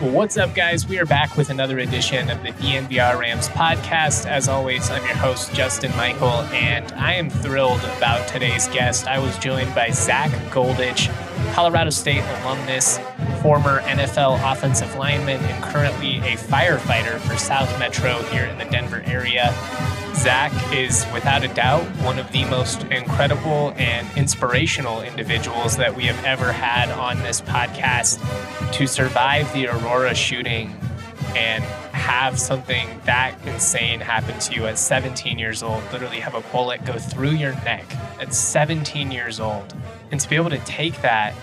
What's up, guys? We are back with another edition of the DNVR Rams podcast. As always, I'm your host, Justin Michael, and I am thrilled about today's guest. I was joined by Zack Golditch, Colorado State alumnus, former NFL offensive lineman, and currently a firefighter for South Metro here in the Denver area. Zack is without a doubt one of the most incredible and inspirational individuals that we have ever had on this podcast to survive the Aurora shooting and have something that insane happen to you at 17 years old, literally have a bullet go through your neck at 17 years old, and to be able to take that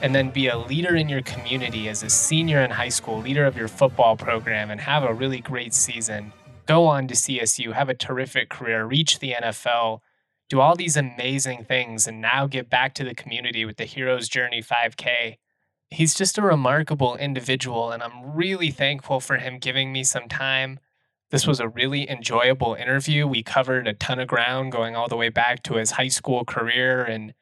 and then be a leader in your community as a senior in high school, leader of your football program, and have a really great season go on to CSU, have a terrific career, reach the NFL, do all these amazing things, and now get back to the community with the Hero's Journey 5K. He's just a remarkable individual, and I'm really thankful for him giving me some time. This was a really enjoyable interview. We covered a ton of ground going all the way back to his high school career and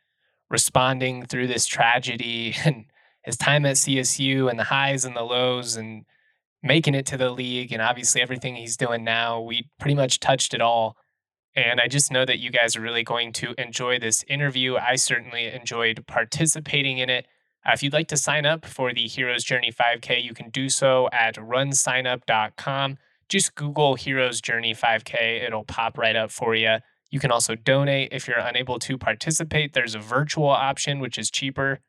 responding through this tragedy and his time at CSU and the highs and the lows and making it to the league and obviously everything he's doing now. We pretty much touched it all. And I just know that you guys are really going to enjoy this interview. I certainly enjoyed participating in it. Uh, if you'd like to sign up for the Heroes Journey 5K, you can do so at runsignup.com. Just Google Heroes Journey 5K, it'll pop right up for you. You can also donate if you're unable to participate. There's a virtual option, which is cheaper.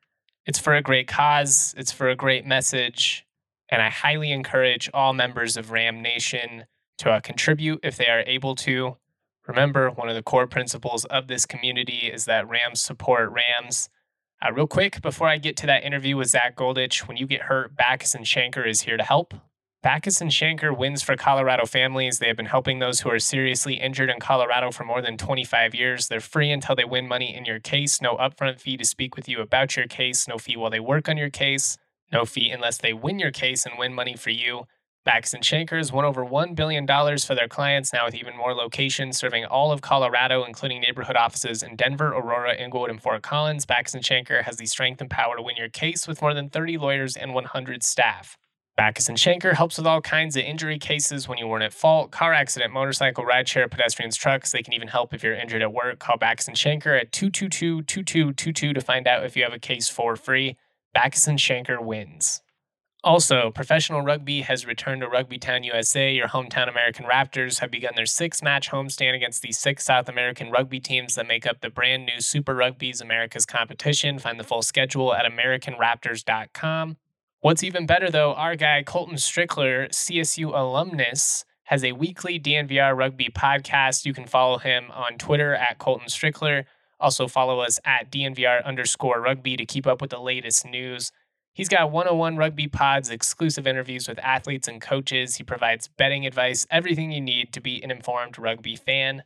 It's for a great cause, it's for a great message. And I highly encourage all members of Ram Nation to uh, contribute if they are able to. Remember, one of the core principles of this community is that Rams support Rams. Uh, real quick, before I get to that interview with Zack Golditch, when you get hurt, Bachus and Schanker is here to help. Bachus and Schanker wins for Colorado families. They have been helping those who are seriously injured in Colorado for more than 25 years. They're free until they win money in your case. No upfront fee to speak with you about your case. No fee while they work on your case. No fee unless they win your case and win money for you. Bachus and Schankers won over $1 billion for their clients, now with even more locations serving all of Colorado, including neighborhood offices in Denver, Aurora, Englewood, and Fort Collins. Bachus and Schanker has the strength and power to win your case with more than 30 lawyers and 100 staff. Bachus and Schanker helps with all kinds of injury cases when you weren't at fault, car accident, motorcycle, rideshare, pedestrians, trucks. They can even help if you're injured at work. Call Bachus and Schanker at 222-2222 to find out if you have a case for free. Bachus and Schanker wins. Also, professional rugby has returned to Rugby Town USA. Your hometown American Raptors have begun their six match homestand against the six South American rugby teams that make up the brand new Super Rugby's America's competition. Find the full schedule at AmericanRaptors.com. What's even better, though, our guy Colton Strickler, CSU alumnus, has a weekly DNVR rugby podcast. You can follow him on Twitter at Colton Strickler. Also, follow us at DNVR underscore rugby to keep up with the latest news. He's got 101 Rugby Pods, exclusive interviews with athletes and coaches. He provides betting advice, everything you need to be an informed rugby fan.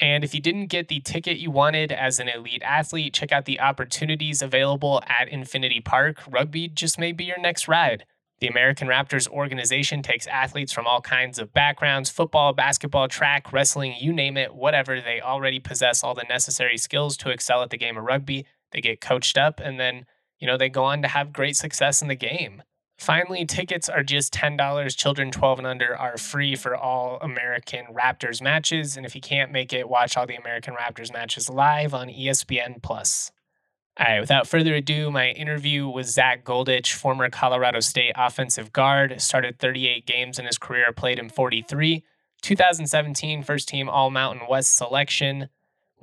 And if you didn't get the ticket you wanted as an elite athlete, check out the opportunities available at Infinity Park. Rugby just may be your next ride. The American Raptors organization takes athletes from all kinds of backgrounds football, basketball, track, wrestling, you name it, whatever. They already possess all the necessary skills to excel at the game of rugby. They get coached up and then, you know, they go on to have great success in the game. Finally, tickets are just $10. Children 12 and under are free for all American Raptors matches. And if you can't make it, watch all the American Raptors matches live on ESPN Plus. All right, without further ado, my interview with Zack Golditch, former Colorado State offensive guard, started 38 games in his career, played in 43. 2017 first team All Mountain West selection.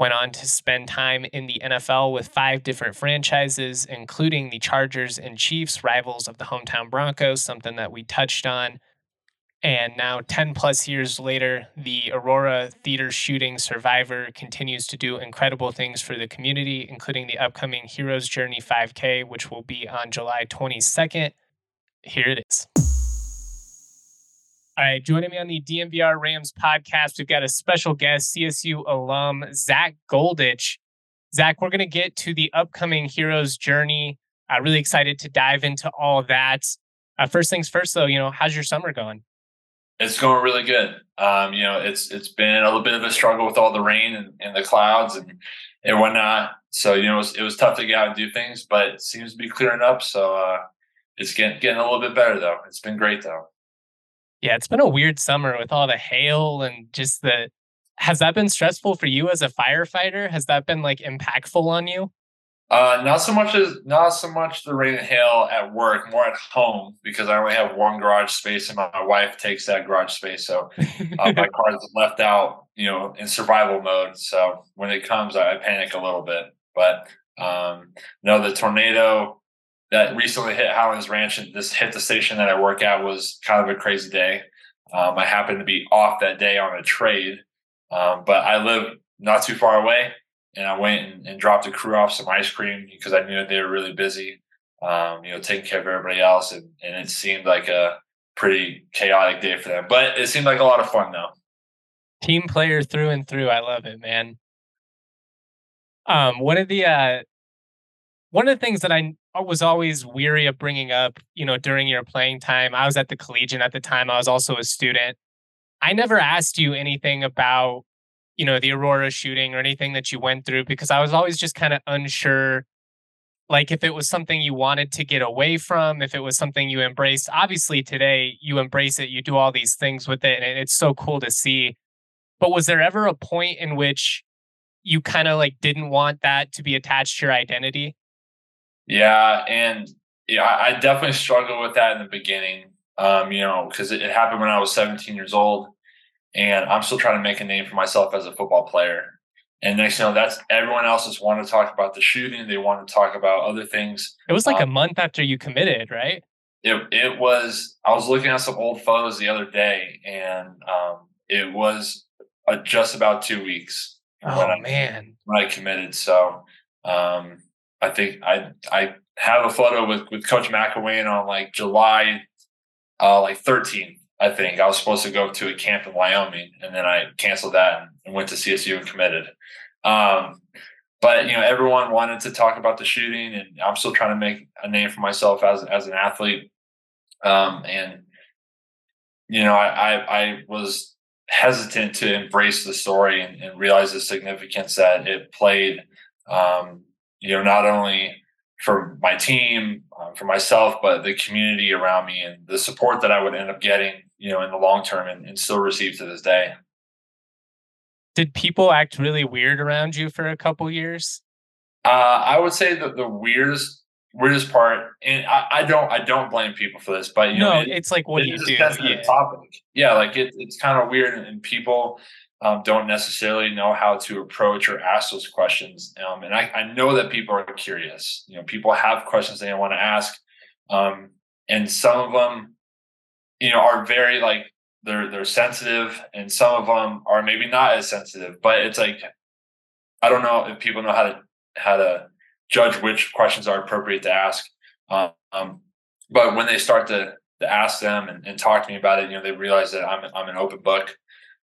Went on to spend time in the NFL with five different franchises, including the Chargers and Chiefs, rivals of the hometown Broncos, something that we touched on. And now, 10 plus years later, the Aurora Theater shooting survivor continues to do incredible things for the community, including the upcoming Heroes Journey 5K, which will be on July 22nd. Here it is. All right, joining me on the DNVR Rams podcast, we've got a special guest, CSU alum Zack Golditch. Zack, we're going to get to the upcoming Heroes Journey. I'm uh, really excited to dive into all that. Uh, first things first, though, you know, how's your summer going? It's going really good. Um, you know, it's it's been a little bit of a struggle with all the rain and, and the clouds and and whatnot. So you know, it was, it was, tough to get out and do things, but it seems to be clearing up. So uh, it's getting getting a little bit better though. It's been great though. Yeah, it's been a weird summer with all the hail and just the. Has that been stressful for you as a firefighter? Has that been like impactful on you? Uh, not so much as not so much the rain and hail at work, more at home because I only have one garage space and my, wife takes that garage space. So uh, my car is left out, you know, in survival mode. So when it comes, I, I panic a little bit. But um, no, the tornado that recently hit Highlands Ranch and this hit the station that I work at was kind of a crazy day. Um, I happened to be off that day on a trade, um, but I live not too far away and I went and, and, dropped the crew off some ice cream because I knew they were really busy, um, you know, taking care of everybody else. And, and it seemed like a pretty chaotic day for them, but it seemed like a lot of fun though. Team player through and through. I love it, man. Um, one of the, uh, one of the things that I was always weary of bringing up, you know, during your playing time, I was at the Collegian at the time. I was also a student. I never asked you anything about you know, the Aurora shooting or anything that you went through because I was always just kind of unsure like if it was something you wanted to get away from, if it was something you embraced. Obviously today you embrace it, you do all these things with it and it's so cool to see. But was there ever a point in which you kind of like didn't want that to be attached to your identity? Yeah, and yeah, I definitely struggled with that in the beginning. Um, you know, because it, it happened when I was 17 years old and I'm still trying to make a name for myself as a football player. And next you know, that's everyone else just want to talk about the shooting. They want to talk about other things. It was like um, a month after you committed, right? It it was. I was looking at some old photos the other day, and um, it was uh, just about two weeks. Oh when I, man, when I committed. So um, I think I I have a photo with with Coach McElwain on like July uh, like 13th I think I was supposed to go to a camp in Wyoming, and then I canceled that and went to CSU and committed. Um, but you know, everyone wanted to talk about the shooting, and I'm still trying to make a name for myself as as an athlete. Um, and you know, I, I, I was hesitant to embrace the story and, and, realize the significance that it played. Um, you know, not only for my team, um, for myself, but the community around me and the support that I would end up getting you know, in the long term and, and still receive to this day. Did people act really weird around you for a couple years? Uh, I would say that the weirdest weirdest part, and I, I, don't I don't blame people for this, but you no, know, it, it's like what it do you do? Yeah. Topic. yeah, like it, it's kind of weird, and, and people um, don't necessarily know how to approach or ask those questions. Um, and I, I know that people are curious. You know, people have questions they want to ask, um, and some of them you know, are very like they're they're sensitive, and some of them are maybe not as sensitive. But it's like I don't know if people know how to how to judge which questions are appropriate to ask. Um, but when they start to to ask them and, and, talk to me about it, you know, they realize that I'm I'm an open book,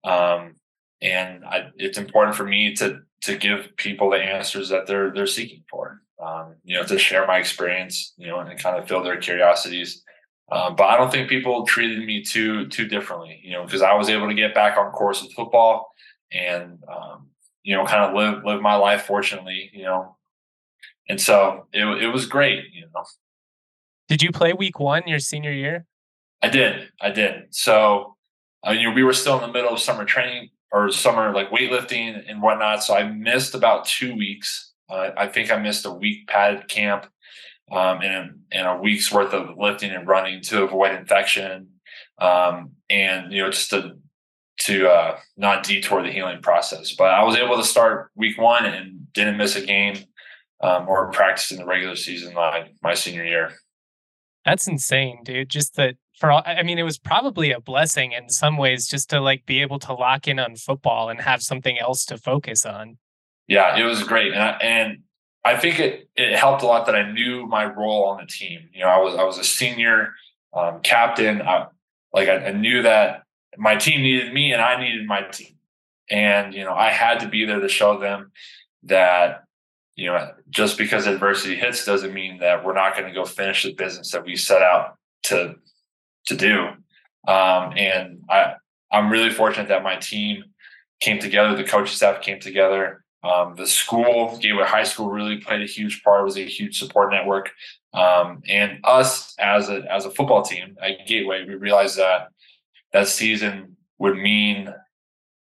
um, and I, it's important for me to to give people the answers that they're they're seeking for. Um, you know, to share my experience, you know, and kind of fill their curiosities. Um, but I don't think people treated me too too differently, you know, because I was able to get back on course with football and um, you know kind of live live my life. Fortunately, you know, and so it it was great, you know. Did you play week one your senior year? I did, I did. So uh, you know we were still in the middle of summer training or summer like weightlifting and whatnot. So I missed about two weeks. Uh, I think I missed a week padded camp um, and, and a week's worth of lifting and running to avoid infection. Um, and, you know, just to, to uh, not detour the healing process. But I was able to start week one and didn't miss a game um, or practice in the regular season my, my senior year. That's insane, dude. Just that for all, I mean, it was probably a blessing in some ways just to like be able to lock in on football and have something else to focus on. Yeah, it was great. And I, and I think it, it helped a lot that I knew my role on the team. You know, I was, I was a senior um, captain. I, like I, I knew that my team needed me and I needed my team. And, you know, I had to be there to show them that you know, just because adversity hits doesn't mean that we're not going to go finish the business that we set out to to do. Um, and I I'm really fortunate that my team came together, the coaching staff came together. Um, the school, Gateway High School, really played a huge part. Was a huge support network, um, and us as a as a football team at Gateway, we realized that that season would mean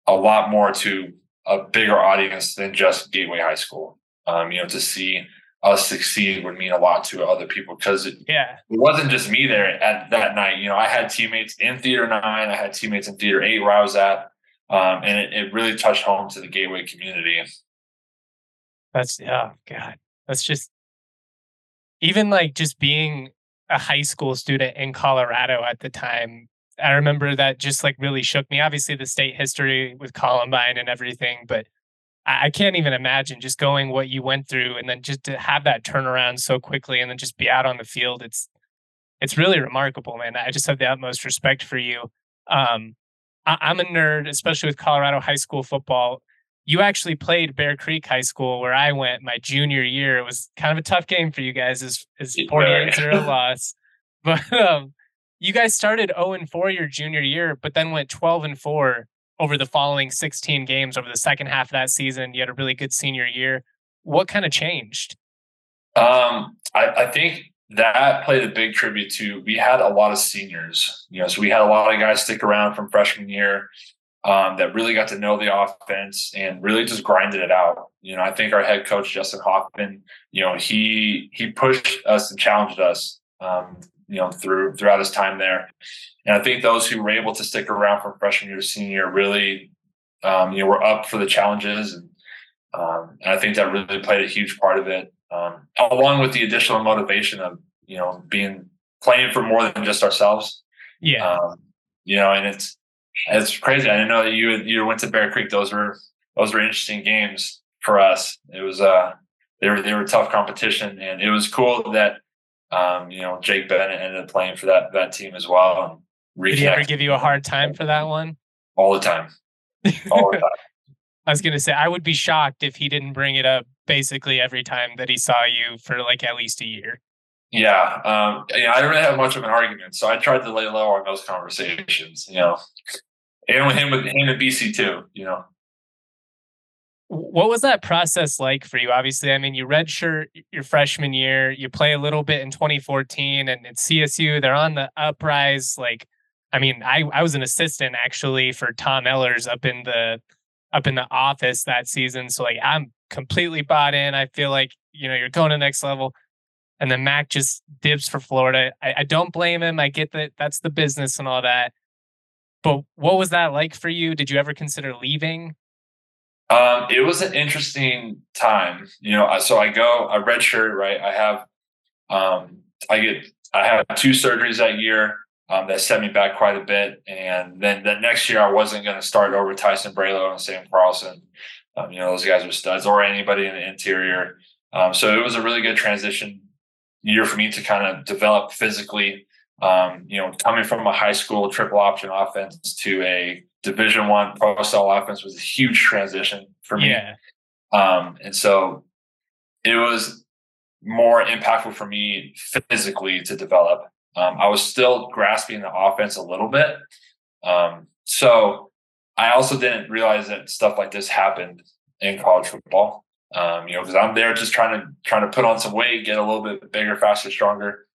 a lot more to a bigger audience than just Gateway High School. Um, you know, to see us succeed would mean a lot to other people because it, yeah. it wasn't just me there at that night. You know, I had teammates in theater nine, I had teammates in theater eight where I was at. Um, and it, it really touched home to the gateway community. That's oh God. That's just even like just being a high school student in Colorado at the time. I remember that just like really shook me. Obviously the state history with Columbine and everything, but I can't even imagine just going what you went through and then just to have that turnaround so quickly and then just be out on the field. It's it's really remarkable, man. I just have the utmost respect for you. Um, I, I'm a nerd, especially with Colorado high school football. You actually played Bear Creek High School where I went my junior year. It was kind of a tough game for you guys, as as 48-0 loss. But um, you guys started 0 and 4 your junior year, but then went 12 and 4 over the following 16 games over the second half of that season. You had a really good senior year. What kind of changed? Um, I, I think that played a big tribute to we had a lot of seniors, you know, so we had a lot of guys stick around from freshman year um, that really got to know the offense and really just grinded it out. You know, I think our head coach Justin Hoffman, you know, he he pushed us and challenged us, um, you know, through throughout his time there. And I think those who were able to stick around from freshman year to senior year really, um, you know, were up for the challenges. And, um, and I think that really played a huge part of it, um, along with the additional motivation of, you know, being playing for more than just ourselves. Yeah. Um, you know, and it's, it's crazy. I didn't know that you, you went to Bear Creek. Those were, those were interesting games for us. It was, uh, they were, they were tough competition and it was cool that, um, you know, Jake Bennett ended up playing for that, that team as well. Did he ever give you a hard time for that one? All the time. All the time. I was gonna say I would be shocked if he didn't bring it up basically every time that he saw you for like at least a year. Yeah, um, yeah. I didn't really have much of an argument, so I tried to lay low on those conversations. You know, and with him, with him at BC too. You know, what was that process like for you? Obviously, I mean, you redshirt your freshman year, you play a little bit in 2014, and at CSU, they're on the uprise. Like, I mean, I I was an assistant actually for Tom Ellers up in the up in the office that season, so like I'm completely bought in. I feel like you know you're going to the next level, and then Mac just dips for Florida. I, I don't blame him. I get that that's the business and all that. But what was that like for you? Did you ever consider leaving? Um, it was an interesting time, you know. So I go I redshirt, right? I have, um, I get, I have two surgeries that year um, that set me back quite a bit, and then the next year I wasn't going to start over Ty Sambrailo and Sam Carlson. Um, you know, those guys were studs, or anybody in the interior. Um, so it was a really good transition year for me to kind of develop physically. Um, you know, coming from a high school triple option offense to a Division One pro style offense was a huge transition for me. Yeah. Um, and so it was more impactful for me physically to develop. Um, I was still grasping the offense a little bit. Um, so I also didn't realize that stuff like this happened in college football. Um, you know, because I'm there just trying to trying to put on some weight, get a little bit bigger, faster, stronger.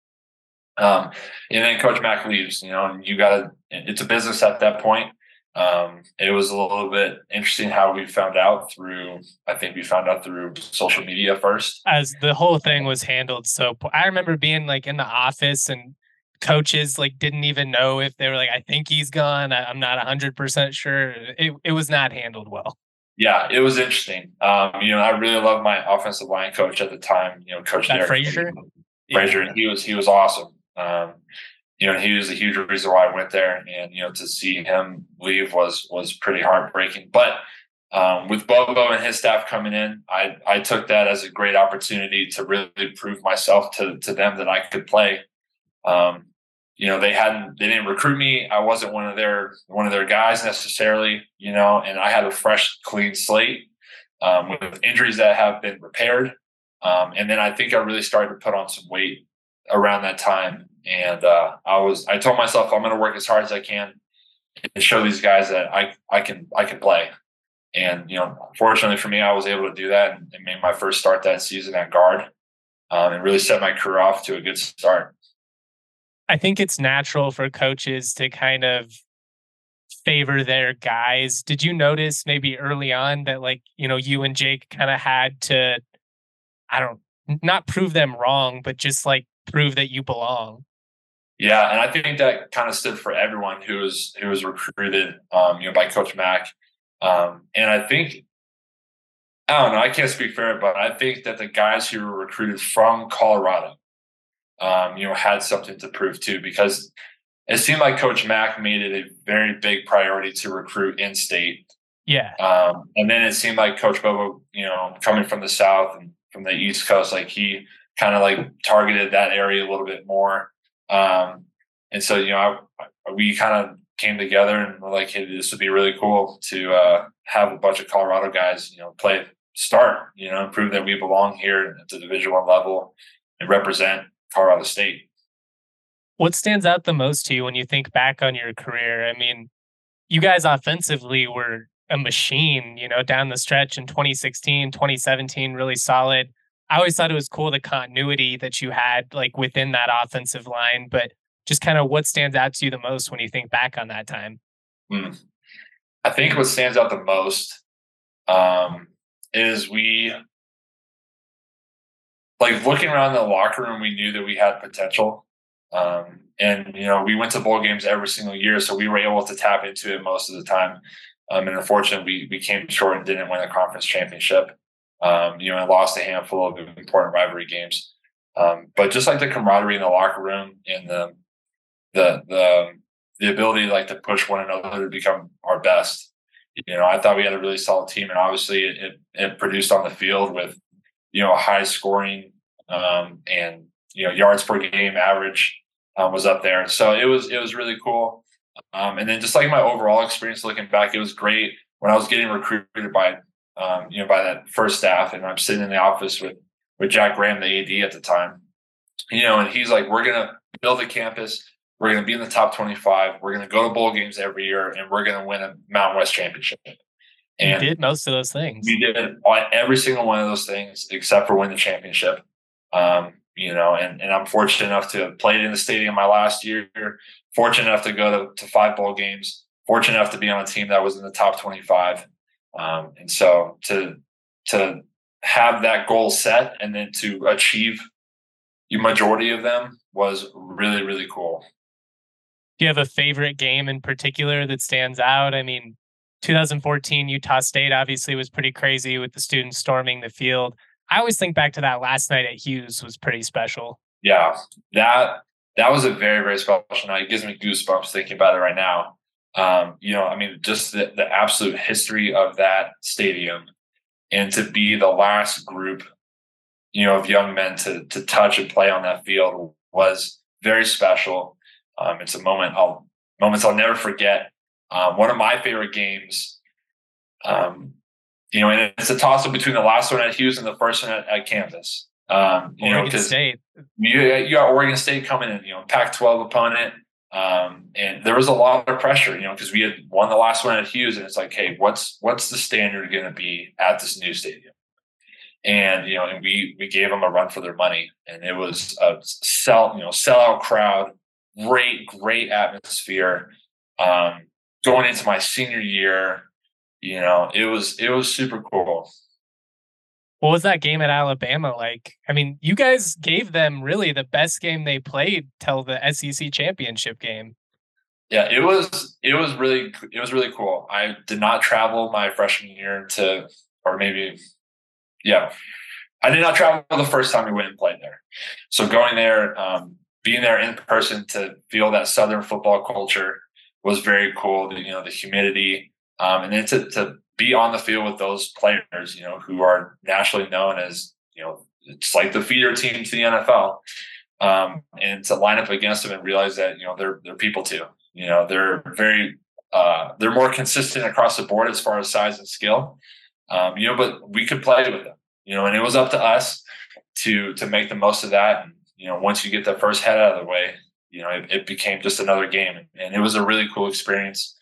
Um, and then Coach Mac leaves, you know, and you got to. It's a business at that point um, it was a little bit interesting how we found out through i think we found out through social media first. As the whole thing was handled so i remember being like in the office and coaches like didn't even know if they were like i think he's gone. I, am not 100% sure. It, it was not handled well. Yeah it was interesting. Um, you know i really loved my offensive line coach at the time you know coach Frazier? Frazier yeah. he was he was awesome. Um, you know, he was a huge reason why I went there. And, you know, to see him leave was was pretty heartbreaking. But um, with Bobo and his staff coming in, I I took that as a great opportunity to really prove myself to to them that I could play. Um, you know, they hadn't they didn't recruit me. I wasn't one of their one of their guys necessarily, you know, and I had a fresh, clean slate um, with injuries that have been repaired. Um, and then I think I really started to put on some weight around that time. And uh, I was I told myself I'm going to work as hard as I can and show these guys that I I can I can play. And you know, fortunately for me, I was able to do that and, and made my first start that season at guard, um, and really set my career off to a good start. I think it's natural for coaches to kind of favor their guys. Did you notice maybe early on that like, you know, you and Jake kind of had to I don't not prove them wrong, but just like prove that you belong. Yeah, and I think that kind of stood for everyone who was who was recruited, um, you know, by Coach Mac. Um, and I think I don't know, I can't speak for it, but I think that the guys who were recruited from Colorado, um, you know, had something to prove too, because it seemed like Coach Mac made it a very big priority to recruit in state. Yeah. Um, and then it seemed like Coach Bobo, you know, coming from the South and from the East Coast, like he kind of like targeted that area a little bit more. Um, and so, you know, I, we kind of came together and we're like, hey, this would be really cool to uh, have a bunch of Colorado guys, you know, play start, you know, prove that we belong here at the Division One level and represent Colorado State. What stands out the most to you when you think back on your career? I mean, you guys offensively were a machine, you know, down the stretch in 2016, 2017, really solid. I always thought it was cool the continuity that you had like within that offensive line, but just kind of what stands out to you the most when you think back on that time? Hmm. I think what stands out the most um, is we like looking around the locker room, we knew that we had potential. Um, and you know, we went to bowl games every single year, so we were able to tap into it most of the time. Um, and unfortunately, we we came short and didn't win a conference championship. Um, you know, I lost a handful of important rivalry games. Um, but just like the camaraderie in the locker room and the the the the ability like to push one another to become our best. You know, I thought we had a really solid team, and obviously it it, it produced on the field with you know high scoring um, and you know yards per game average um, was up there. So it was it was really cool. Um, and then just like my overall experience looking back, it was great when I was getting recruited by um, you know by that first staff, and I'm sitting in the office with with Jack Graham, the AD at the time. You know, and he's like, "We're gonna build a campus. We're gonna be in the top 25. We're gonna go to bowl games every year, and we're gonna win a Mountain West championship." And we did most of those things. We did every single one of those things except for win the championship. Um, you know, and, and I'm fortunate enough to have played in the stadium my last year, fortunate enough to go to, to five bowl games, fortunate enough to be on a team that was in the top 25. Um, and so to, to have that goal set and then to achieve the majority of them was really, really cool. Do you have a favorite game in particular that stands out? I mean, 2014 Utah State obviously was pretty crazy with the students storming the field. I always think back to that last night at Hughes was pretty special. Yeah, that that was a very very special night. It gives me goosebumps thinking about it right now. Um, you know, I mean, just the, the absolute history of that stadium, and to be the last group, you know, of young men to to touch and play on that field was very special. Um, it's a moment I'll moments I'll never forget. Um, one of my favorite games um, you know, and it's a toss up between the last one at Hughes and the first one at, at Canvas. Um, you Oregon know, because you, you got Oregon State coming in, you know, Pac-12 opponent, um, and there was a lot of pressure, you know, because we had won the last one at Hughes, and it's like, hey, what's what's the standard going to be at this new stadium? And you know, and we we gave them a run for their money, and it was a sell, you know, sellout crowd, great, great atmosphere. Um, going into my senior year, you know, it was it was super cool. What was that game at Alabama like? I mean, you guys gave them really the best game they played till the SEC championship game. Yeah, it was it was really it was really cool. I did not travel my freshman year to or maybe yeah. I did not travel the first time we went and played there. So going there, um, being there in person to feel that Southern football culture was very cool. The, you know, the humidity, um, and then to, to be on the field with those players, you know, who are nationally known as, you know, it's like the feeder team to the NFL. Um, and to line up against them and realize that, you know, they're, they're people too, you know, they're very, uh, they're more consistent across the board as far as size and skill. Um, you know, but we could play with them, you know, and it was up to us to, to make the most of that. And, you know, once you get the first head out of the way, you know, it, it became just another game and it was a really cool experience.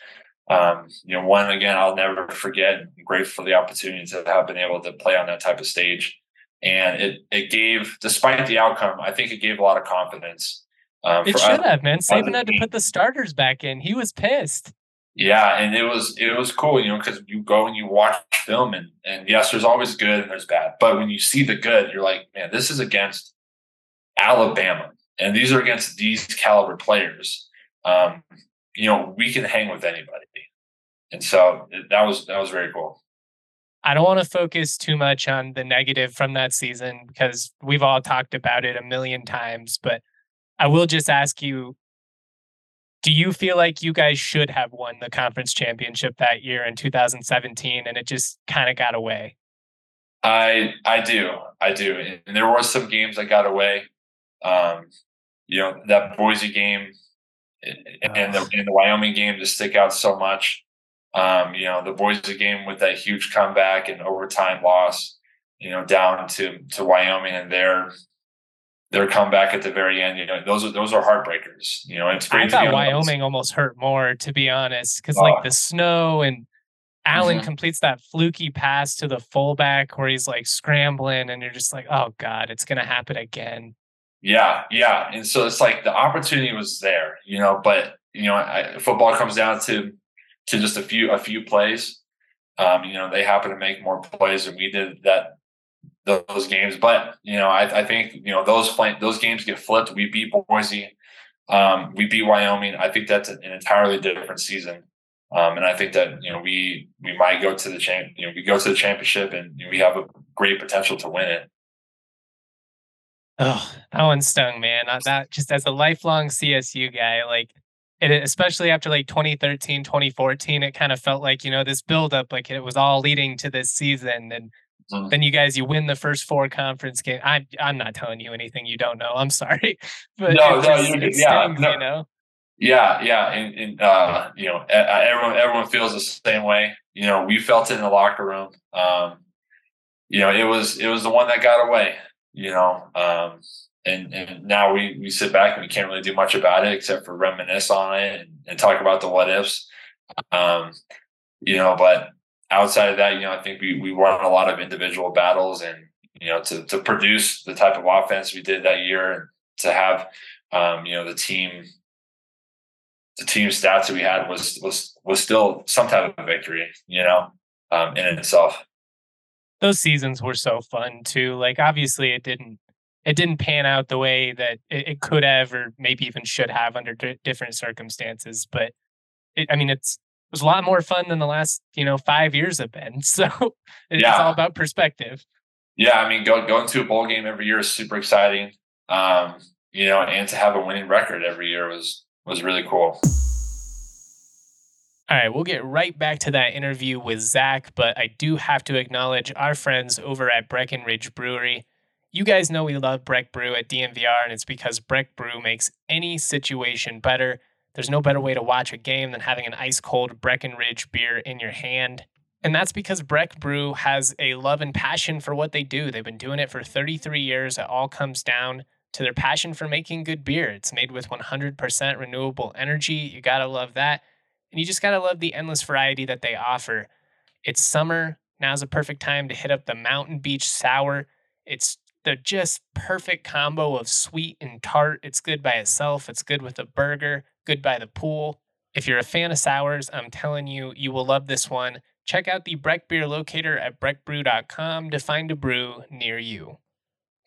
Um, you know, one again, I'll never forget. I'm grateful for the opportunity to have been able to play on that type of stage, and it it gave, despite the outcome, I think it gave a lot of confidence. Um, it should us, have, man. Saban had to put the starters back in. He was pissed. Yeah, and it was it was cool, you know, because you go and you watch film, and and yes, there's always good and there's bad, but when you see the good, you're like, man, this is against Alabama, and these are against these caliber players. Um, you know, we can hang with anybody. And so that was that was very cool. I don't want to focus too much on the negative from that season because we've all talked about it a million times, but I will just ask you do you feel like you guys should have won the conference championship that year in 2017 and it just kind of got away? I I do. I do. And there were some games that got away. Um, you know, that Boise game and the, and the Wyoming game just stick out so much. Um, you know, the Boise game with that huge comeback and overtime loss, you know, down to to Wyoming and their their comeback at the very end. You know, those are those are heartbreakers. You know, it's great. I thought Wyoming almost hurt more, to be honest, because like the snow and Allen mm-hmm. completes that fluky pass to the fullback where he's like scrambling, and you're just like, oh god, it's gonna happen again. Yeah, yeah, and so it's like the opportunity was there, you know, but you know, I, football comes down to to just a few a few plays. Um, you know, they happen to make more plays than we did that those games. But you know, I, I think you know those those games get flipped. We beat Boise, um, we beat Wyoming. I think that's an entirely different season. Um, and I think that you know we we might go to the champ. You know, we go to the championship, and we have a great potential to win it. Oh, that one stung, man. That just as a lifelong CSU guy, like it, especially after like 2013, 2014, it kind of felt like, you know, this buildup, like it was all leading to this season. And mm. then you guys, you win the first four conference game. i'm I'm not telling you anything you don't know. I'm sorry. But no, no, you, it yeah, stings, no. you know? Yeah, yeah, and, and uh, you know, everyone everyone feels the same way. You know, we felt it in the locker room. Um, you know, it was it was the one that got away. You know, um, and and now we we sit back and we can't really do much about it except for reminisce on it and, and talk about the what ifs. Um, you know, but outside of that, you know, I think we we won a lot of individual battles and you know to to produce the type of offense we did that year and to have um, you know the team the team stats that we had was was was still some type of victory, you know, um, in itself. Those seasons were so fun too. Like obviously it didn't it didn't pan out the way that it, it could have, or maybe even should have under d- different circumstances. But it, I mean, it's it was a lot more fun than the last you know five years have been. So it's yeah. all about perspective. Yeah, I mean, go, going to a bowl game every year is super exciting. Um, you know, and to have a winning record every year was was really cool. All right, we'll get right back to that interview with Zack, but I do have to acknowledge our friends over at Breckenridge Brewery. You guys know we love Breck Brew at DNVR, and it's because Breck Brew makes any situation better. There's no better way to watch a game than having an ice cold Breckenridge beer in your hand. And that's because Breck Brew has a love and passion for what they do. They've been doing it for 33 years. It all comes down to their passion for making good beer. It's made with 100% renewable energy. You got to love that. And you just got to love the endless variety that they offer. It's summer. Now's a perfect time to hit up the Mountain Beach Sour. It's the just perfect combo of sweet and tart. It's good by itself, it's good with a burger, good by the pool. If you're a fan of sours, I'm telling you, you will love this one. Check out the Breck Beer Locator at breckbrew.com to find a brew near you.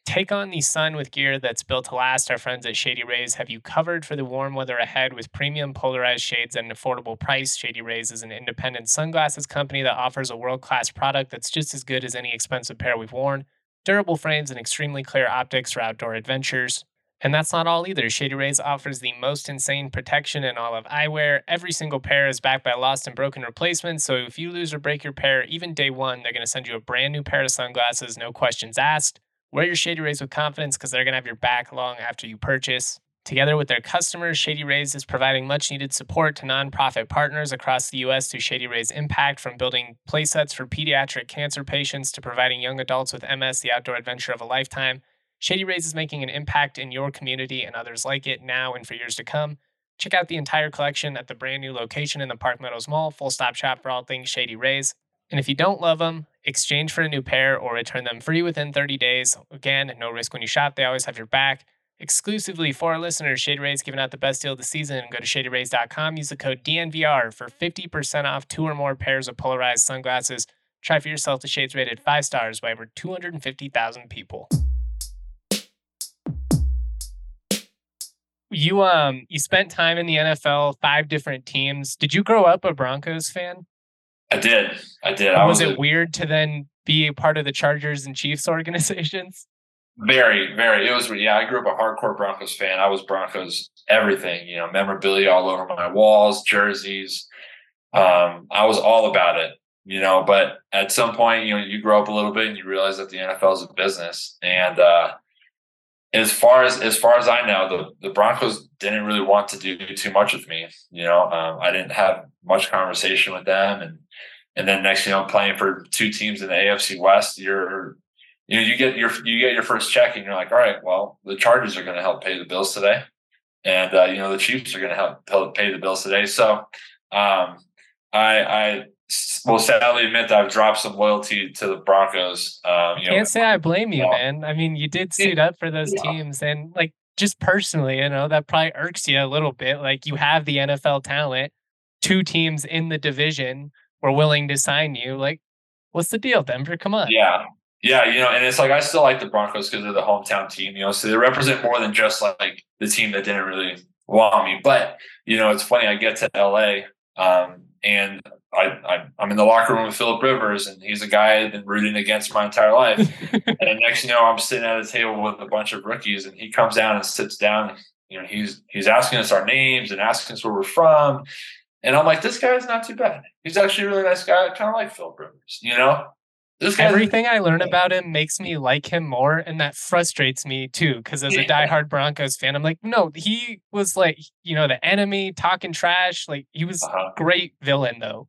Take on the sun with gear that's built to last. Our friends at Shady Rays have you covered for the warm weather ahead with premium polarized shades at an affordable price. Shady Rays is an independent sunglasses company that offers a world class product that's just as good as any expensive pair we've worn durable frames, and extremely clear optics for outdoor adventures. And that's not all either. Shady Rays offers the most insane protection in all of eyewear. Every single pair is backed by lost and broken replacements. So if you lose or break your pair, even day one, they're going to send you a brand new pair of sunglasses, no questions asked. Wear your Shady Rays with confidence because they're going to have your back long after you purchase. Together with their customers, Shady Rays is providing much needed support to nonprofit partners across the U.S. through Shady Rays Impact, from building playsets for pediatric cancer patients to providing young adults with MS the outdoor adventure of a lifetime. Shady Rays is making an impact in your community and others like it now and for years to come. Check out the entire collection at the brand new location in the Park Meadows Mall, full stop shop for all things Shady Rays. And if you don't love them, exchange for a new pair or return them free within 30 days. Again, no risk when you shop, they always have your back. Exclusively for our listeners, Shady Rays giving out the best deal of the season. Go to shadyrays.com, use the code DNVR for 50% off two or more pairs of polarized sunglasses. Try for yourself the shades rated five stars by over 250,000 people. You um you spent time in the NFL, five different teams. Did you grow up a Broncos fan? I did. I did. I was, was it a, weird to then be a part of the Chargers and Chiefs organizations? Very, very. It was yeah. I grew up a hardcore Broncos fan. I was Broncos everything. You know, memorabilia all over my walls, jerseys. Um, I was all about it. You know, but at some point, you know, you grow up a little bit and you realize that the NFL is a business, and uh, as far as as far as I know, the the Broncos didn't really want to do too much with me. You know, um, I didn't have much conversation with them, and and then next, you know, playing for two teams in the AFC West, you're you know you get your you get your first check, and you're like, all right, well, the Chargers are going to help pay the bills today, and uh, you know the Chiefs are going to help, pay the bills today. So um, I I will sadly admit that I've dropped some loyalty to the Broncos. Um, you Can't say I blame you, man. I mean, you did suit up for those yeah. teams, and like just personally, you know, that probably irks you a little bit. Like you have the NFL talent, two teams in the division were willing to sign you. Like, what's the deal, Denver? Come on. Yeah. Yeah, you know, and it's like I still like the Broncos because they're the hometown team, you know, so they represent more than just like the team that didn't really want me. But you know, it's funny. I get to LA, um, and I, I am in the locker room with Philip Rivers, and he's a guy I've been rooting against my entire life. and next, you know, I'm sitting at a table with a bunch of rookies, and he comes down and sits down. And, You know, he's he's asking us our names and asking us where we're from, and I'm like, this guy's not too bad. He's actually a really nice guy, I kind of like Philip Rivers. You know, Everything I learn about him makes me like him more, and that frustrates me too. Because as a diehard Broncos fan, I'm like, no, he was like, you know, the enemy talking trash. Like he was uh-huh. great villain though.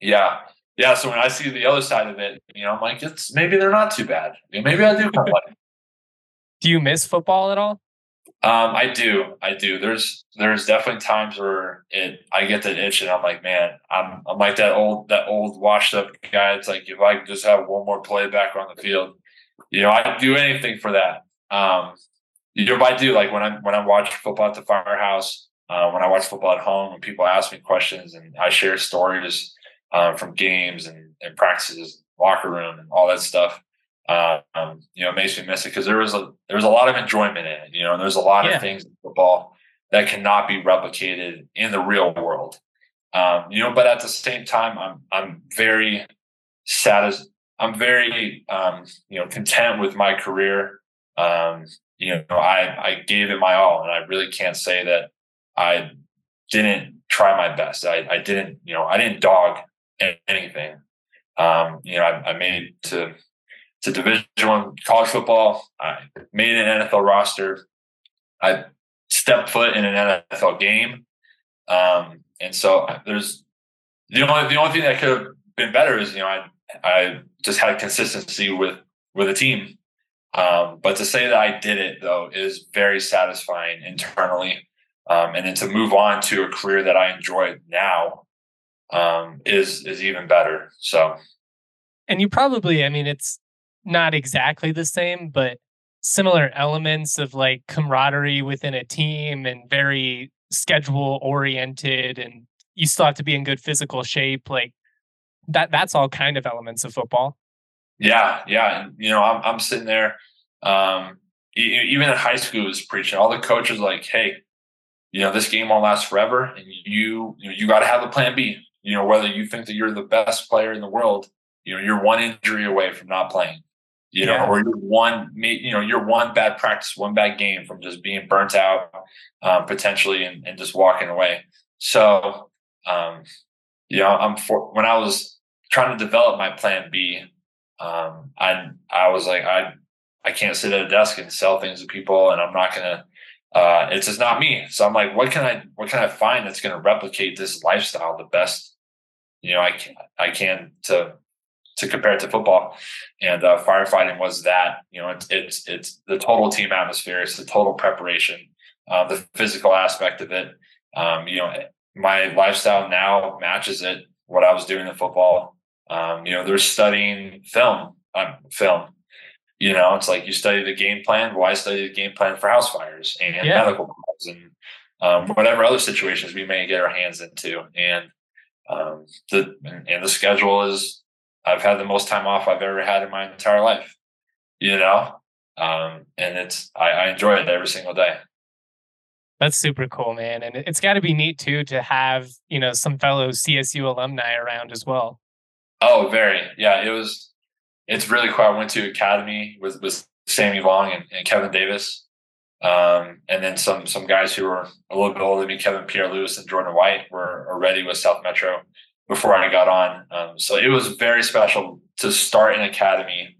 Yeah. Yeah. So when I see the other side of it, you know, I'm like, it's maybe they're not too bad. Maybe I do kind of like Do you miss football at all? Um, I do. I do. There's there's definitely times where it I get that itch and I'm like, man, I'm I'm like that old that old washed up guy. It's like if I could just have one more play back on the field, you know, I'd do anything for that. Um, you know, but I do like when I'm when I watch football at the firehouse, uh, when I watch football at home, when people ask me questions and I share stories um, from games and, and practices, locker room, and all that stuff. Um, you know, it makes me miss it because there was a there was a lot of enjoyment in it. You know, and there's a lot yeah. of things in football that cannot be replicated in the real world. Um, you know, but at the same time, I'm I'm very satisfied. I'm very um, you know content with my career. Um, you know, I I gave it my all, and I really can't say that I didn't try my best. I I didn't you know I didn't dog anything. Um, you know, I, I made it to to Division One college football. I made an NFL roster. I stepped foot in an NFL game, um, and so there's the only the only thing that could have been better is you know I I just had consistency with with a team. Um, but to say that I did it though is very satisfying internally, um, and then to move on to a career that I enjoy now um, is is even better. So, and you probably, I mean, it's not exactly the same, but similar elements of like camaraderie within a team and very schedule oriented, and you still have to be in good physical shape. Like that, that's all kind of elements of football. Yeah, yeah, you know, I'm I'm sitting there. Um, even in high school, was preaching. All the coaches like, hey, you know, this game won't last forever, and you you know, you got to have a plan B you know, whether you think that you're the best player in the world, you know, you're one injury away from not playing. You know, yeah. or you're one, you know, you're one bad practice, one bad game from just being burnt out, um, potentially, and, and just walking away. So, um, you know, I'm for when I was trying to develop my plan B, um, I I was like, I I can't sit at a desk and sell things to people, and I'm not gonna. Uh, it's just not me. So I'm like, what can I what can I find that's going to replicate this lifestyle the best? You know, I can I can to to compare it to football. And uh, firefighting was that. You know, it's it's it's the total team atmosphere. It's the total preparation, uh, the physical aspect of it. Um, you know, my lifestyle now matches it. What I was doing in football. Um, you know, they're studying film. Um, film. You know, it's like you study the game plan. Why well, study the game plan for house fires and yeah. medical calls and um, whatever other situations we may get our hands into. And um, the and the schedule is I've had the most time off I've ever had in my entire life, you know? Um, and it's, I, I enjoy it every single day. That's super cool, man. And it's got to be neat too to have, you know, some fellow CSU alumni around as well. Oh, very. Yeah, it was, it's really cool. I went to academy with, with Sammy Long and, and Kevin Davis. Um, and then some, some guys who were a little bit older than me, Kevin Pierre Lewis and Jordan White were already with South Metro before I got on. Um, so it was very special to start an academy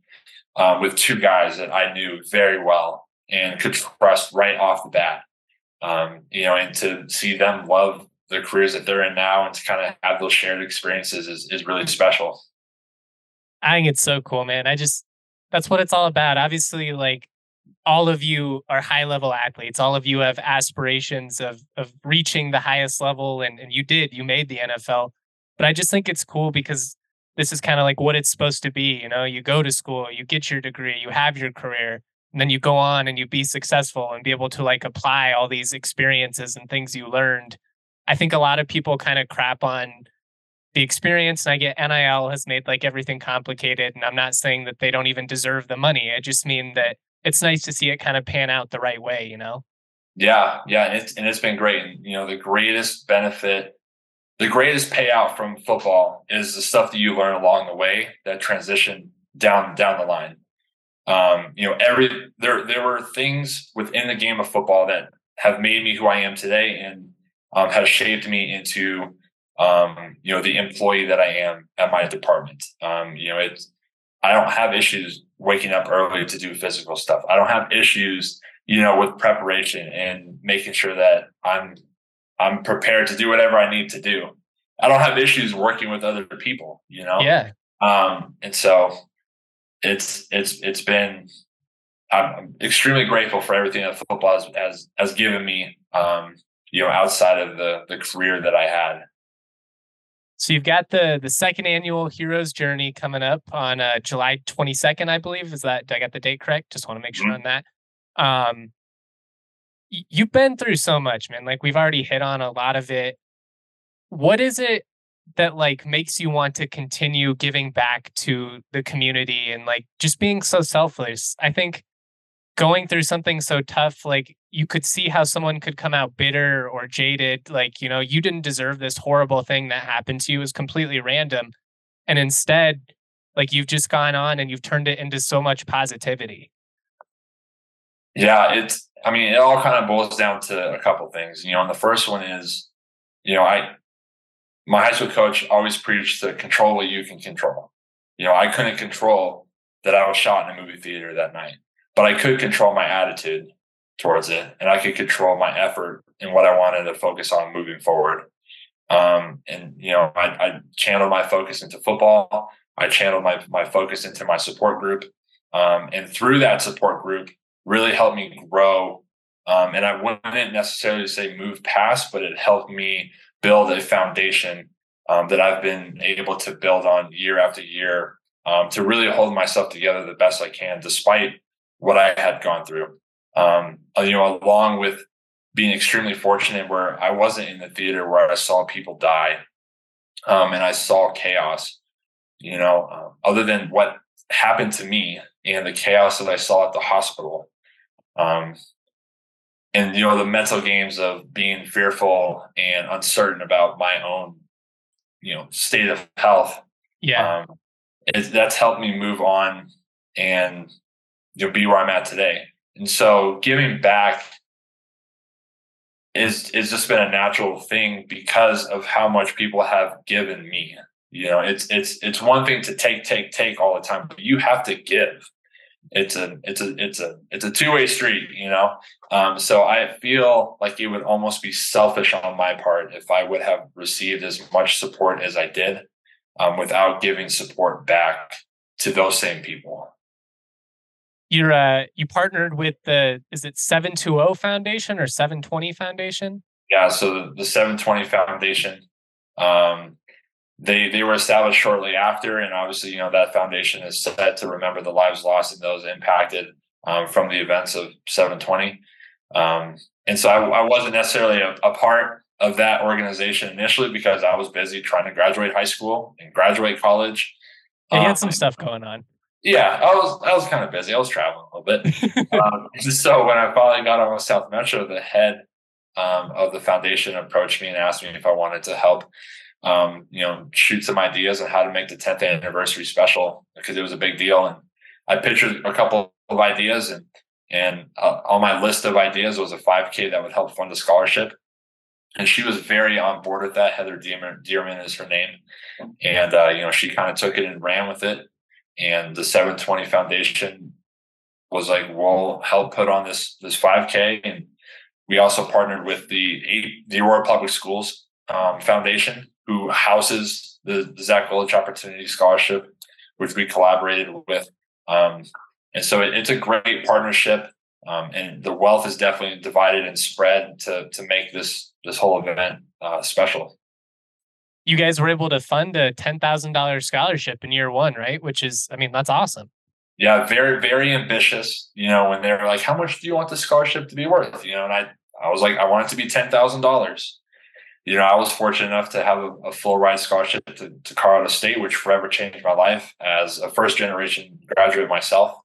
um, with two guys that I knew very well and could trust right off the bat. Um, you know, and to see them love the careers that they're in now and to kind of have those shared experiences is, is really special. I think it's so cool, man. I just, that's what it's all about. Obviously, like all of you are high level athletes. All of you have aspirations of, of reaching the highest level. And, and you did, you made the NFL but I just think it's cool because this is kind of like what it's supposed to be. You know, you go to school, you get your degree, you have your career, and then you go on and you be successful and be able to like apply all these experiences and things you learned. I think a lot of people kind of crap on the experience and I get NIL has made like everything complicated. And I'm not saying that they don't even deserve the money. I just mean that it's nice to see it kind of pan out the right way, you know? Yeah, yeah. And it's and it's been great. And you know, the greatest benefit the greatest payout from football is the stuff that you learn along the way that transition down down the line. Um, you know, every there there were things within the game of football that have made me who I am today and um, has shaped me into um, you know the employee that I am at my department. Um, you know, it's I don't have issues waking up early to do physical stuff. I don't have issues, you know, with preparation and making sure that I'm I'm prepared to do whatever I need to do. I don't have issues working with other people, you know? Yeah. Um, and so it's, it's, it's been, I'm extremely grateful for everything that football has, has, has given me, um, you know, outside of the, the career that I had. So you've got the the second annual Heroes Journey coming up on uh, July 22nd, I believe. Is that I got the date correct? Just want to make sure mm-hmm. on that. Um, you've been through so much, man. Like we've already hit on a lot of it. What is it that like makes you want to continue giving back to the community and like just being so selfless? I think going through something so tough, like you could see how someone could come out bitter or jaded. Like, you know, you didn't deserve this horrible thing that happened to you. It was completely random. And instead, like you've just gone on and you've turned it into so much positivity. Yeah, it's I mean, it all kind of boils down to a couple things. You know, and the first one is, you know, I my high school coach always preached to control what you can control. You know, I couldn't control that I was shot in a movie theater that night, but I could control my attitude towards it, and I could control my effort and what I wanted to focus on moving forward. Um, and you know, I, I channeled my focus into football. I channeled my my focus into my support group, um, and through that support group, really helped me grow. Um, and I wouldn't necessarily say move past, but it helped me build a foundation um, that I've been able to build on year after year um, to really hold myself together the best I can, despite what I had gone through. Um, you know, along with being extremely fortunate where I wasn't in the theater where I saw people die um, and I saw chaos, you know, uh, other than what happened to me and the chaos that I saw at the hospital. Um, and you know the mental games of being fearful and uncertain about my own, you know, state of health. Yeah, um, it, that's helped me move on and you know be where I'm at today. And so giving back is is just been a natural thing because of how much people have given me. You know, it's it's it's one thing to take, take, take all the time, but you have to give. It's a it's a it's a it's a two way street, you know. Um, so I feel like it would almost be selfish on my part if I would have received as much support as I did um, without giving support back to those same people you're uh you partnered with the is it 720 foundation or 720 foundation yeah so the, the 720 foundation um they they were established shortly after and obviously you know that foundation is set to remember the lives lost and those impacted um, from the events of 720 um, and so I, I wasn't necessarily a, a, part of that organization initially because i was busy trying to graduate high school and graduate college yeah, you had some um, stuff going on yeah, I was I was kind of busy. I was traveling a little bit. um, so when I finally got on with South Metro, the head um, of the foundation approached me and asked me if I wanted to help, um, you know, shoot some ideas on how to make the 10th anniversary special because it was a big deal. And I pictured a couple of ideas, and and uh, on my list of ideas was a 5K that would help fund the scholarship. And she was very on board with that. Heather Dearman, is her name, and uh, you know she kind of took it and ran with it and the 720 Foundation was like, "We'll help put on this this 5K," and we also partnered with the the Aurora Public Schools um, Foundation, who houses the, the Zack Golditch Opportunity Scholarship, which we collaborated with. Um, and so it, it's a great partnership, um, and the wealth is definitely divided and spread to to make this this whole event uh, special you guys were able to fund a $10,000 scholarship in year one, right? Which is, I mean, that's awesome. Yeah, very, very ambitious. You know, when they're like, how much do you want the scholarship to be worth? You know, and I, I was like, I want it to be $10,000. You know, I was fortunate enough to have a, a full ride scholarship to, to Colorado State, which forever changed my life as a first generation graduate myself.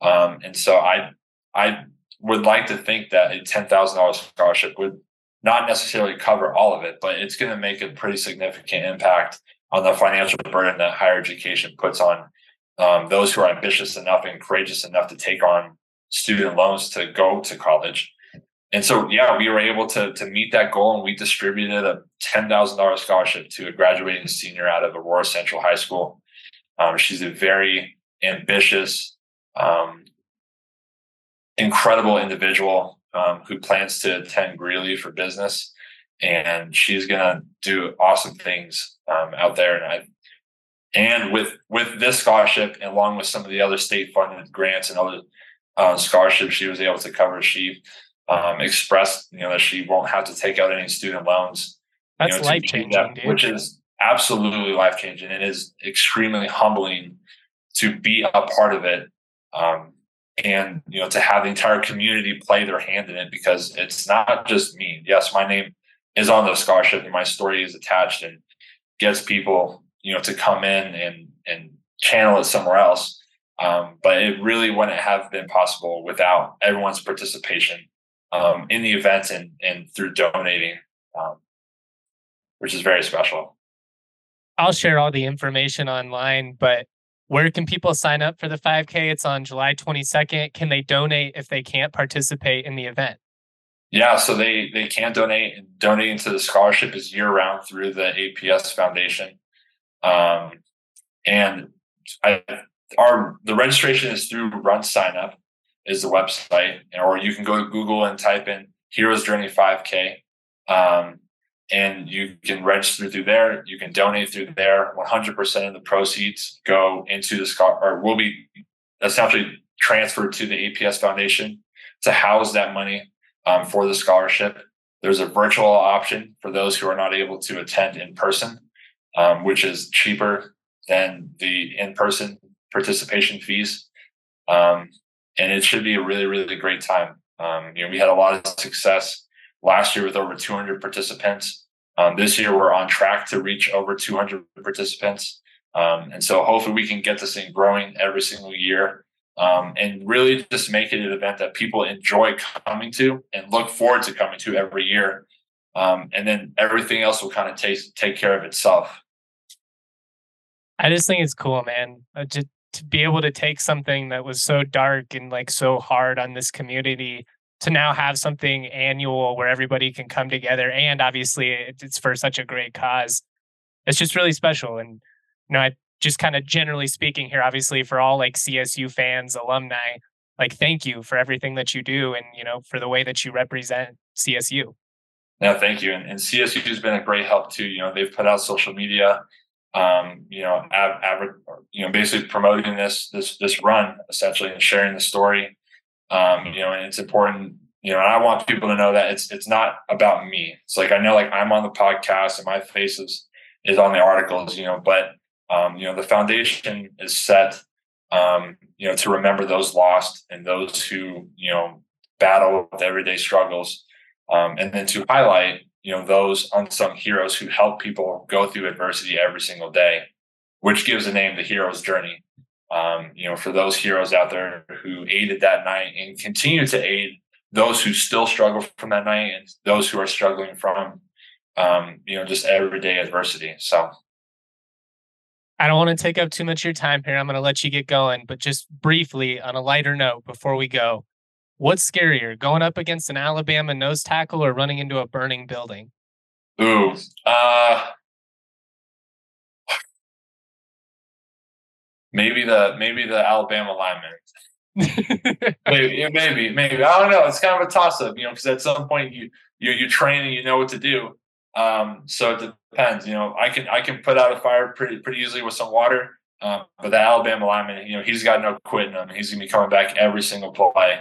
Um, and so I, I would like to think that a $10,000 scholarship would not necessarily cover all of it, but it's going to make a pretty significant impact on the financial burden that higher education puts on um, those who are ambitious enough and courageous enough to take on student loans to go to college. And so, yeah, we were able to to meet that goal, and we distributed a ten thousand dollars scholarship to a graduating senior out of Aurora Central High School. Um, she's a very ambitious, um, incredible individual um, who plans to attend Greeley for business, and she's gonna do awesome things um, out there. And I, and with with this scholarship, along with some of the other state funded grants and other uh, scholarships, she was able to cover. She um, expressed, you know, that she won't have to take out any student loans. That's you know, life changing, which is absolutely life changing. It is extremely humbling to be a part of it. Um, and you know to have the entire community play their hand in it because it's not just me yes my name is on the scholarship and my story is attached and gets people you know to come in and and channel it somewhere else um, but it really wouldn't have been possible without everyone's participation um, in the event and and through donating um, which is very special i'll share all the information online but where can people sign up for the 5K? It's on July 22nd. Can they donate if they can't participate in the event? Yeah, so they they can donate. And donating to the scholarship is year round through the APS Foundation, um, and I, our the registration is through Run Sign Up is the website, or you can go to Google and type in Heroes Journey 5K. Um, and you can register through there. You can donate through there. 100% of the proceeds go into the scholar or will be essentially transferred to the APS Foundation to house that money um, for the scholarship. There's a virtual option for those who are not able to attend in person, um, which is cheaper than the in-person participation fees. Um, and it should be a really, really great time. Um, you know, we had a lot of success last year with over 200 participants. Um, this year, we're on track to reach over 200 participants. Um, and so hopefully we can get this thing growing every single year um, and really just make it an event that people enjoy coming to and look forward to coming to every year. Um, and then everything else will kind of take, take care of itself. I just think it's cool, man. Just to be able to take something that was so dark and like so hard on this community to now have something annual where everybody can come together and obviously it's for such a great cause it's just really special. And you know i just kind of generally speaking here obviously for all like csu fans alumni like thank you for everything that you do and you know for the way that you represent csu no thank you. And, and csu has been a great help too you know they've put out social media um, you know, av- av- you know, basically promoting this this this run essentially and sharing the story. Um, you know, and it's important. You know, and I want people to know that it's it's not about me. It's like I know, like I'm on the podcast and my face is is on the articles. You know, but um, you know, the foundation is set. Um, you know, to remember those lost and those who you know battle with everyday struggles, um, and then to highlight you know those unsung heroes who help people go through adversity every single day which gives the name the hero's journey. Um, you know for those heroes out there who aided that night and continue to aid those who still struggle from that night and those who are struggling from um, you know just everyday adversity. So. I don't want to take up too much of your time here. I'm going to let you get going, but just briefly on a lighter note before we go, What's scarier, going up against an Alabama nose tackle or running into a burning building? Ooh, uh, maybe the maybe the Alabama lineman. maybe, maybe, maybe. I don't know. It's kind of a toss up, you know, because at some point you you you train and you know what to do. Um, so it depends. You know, I can I can put out a fire pretty pretty easily with some water. Um, but the Alabama lineman, you know, he's got no quitting him. He's gonna be coming back every single play.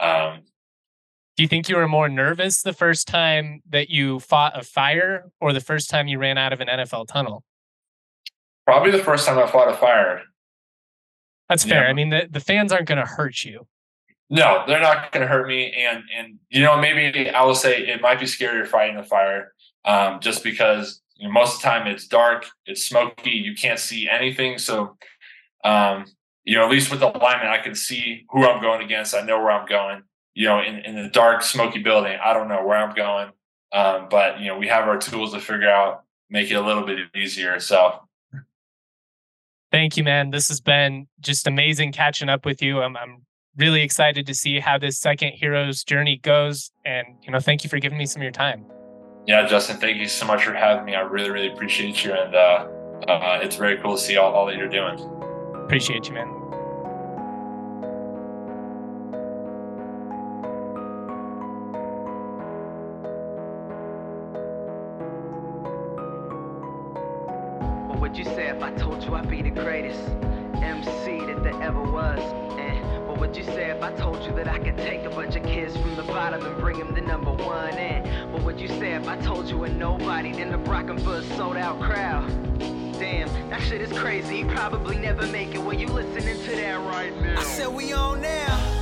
Um, do you think you were more nervous the first time that you fought a fire or the first time you ran out of an NFL tunnel? Probably the first time I fought a fire. That's fair. Yeah. I mean, the, the fans aren't going to hurt you. No, they're not going to hurt me. And, and, you know, maybe I will say it might be scarier fighting a fire um, just because you know, most of the time it's dark, it's smoky, you can't see anything. So, um, you know, at least with the alignment, I can see who I'm going against. I know where I'm going. You know, in, in the dark, smoky building, I don't know where I'm going. Um, but you know, we have our tools to figure out, make it a little bit easier. So thank you, man. This has been just amazing catching up with you. I'm, I'm really excited to see how this second hero's journey goes. And, you know, thank you for giving me some of your time. Yeah, Justin, thank you so much for having me. I really, really appreciate you. And uh, uh, it's very cool to see all, all that you're doing. Appreciate you, man. What would you say if I told you I'd be the greatest MC that there ever was? Eh, and what would you say if I told you that I could take a bunch of kids from the bottom and bring them to number one? Eh, and what would you say if I told you a nobody in the rock them for a sold out crowd? Damn, that shit is crazy. You probably never make it when you listening to that right now. I said we on now.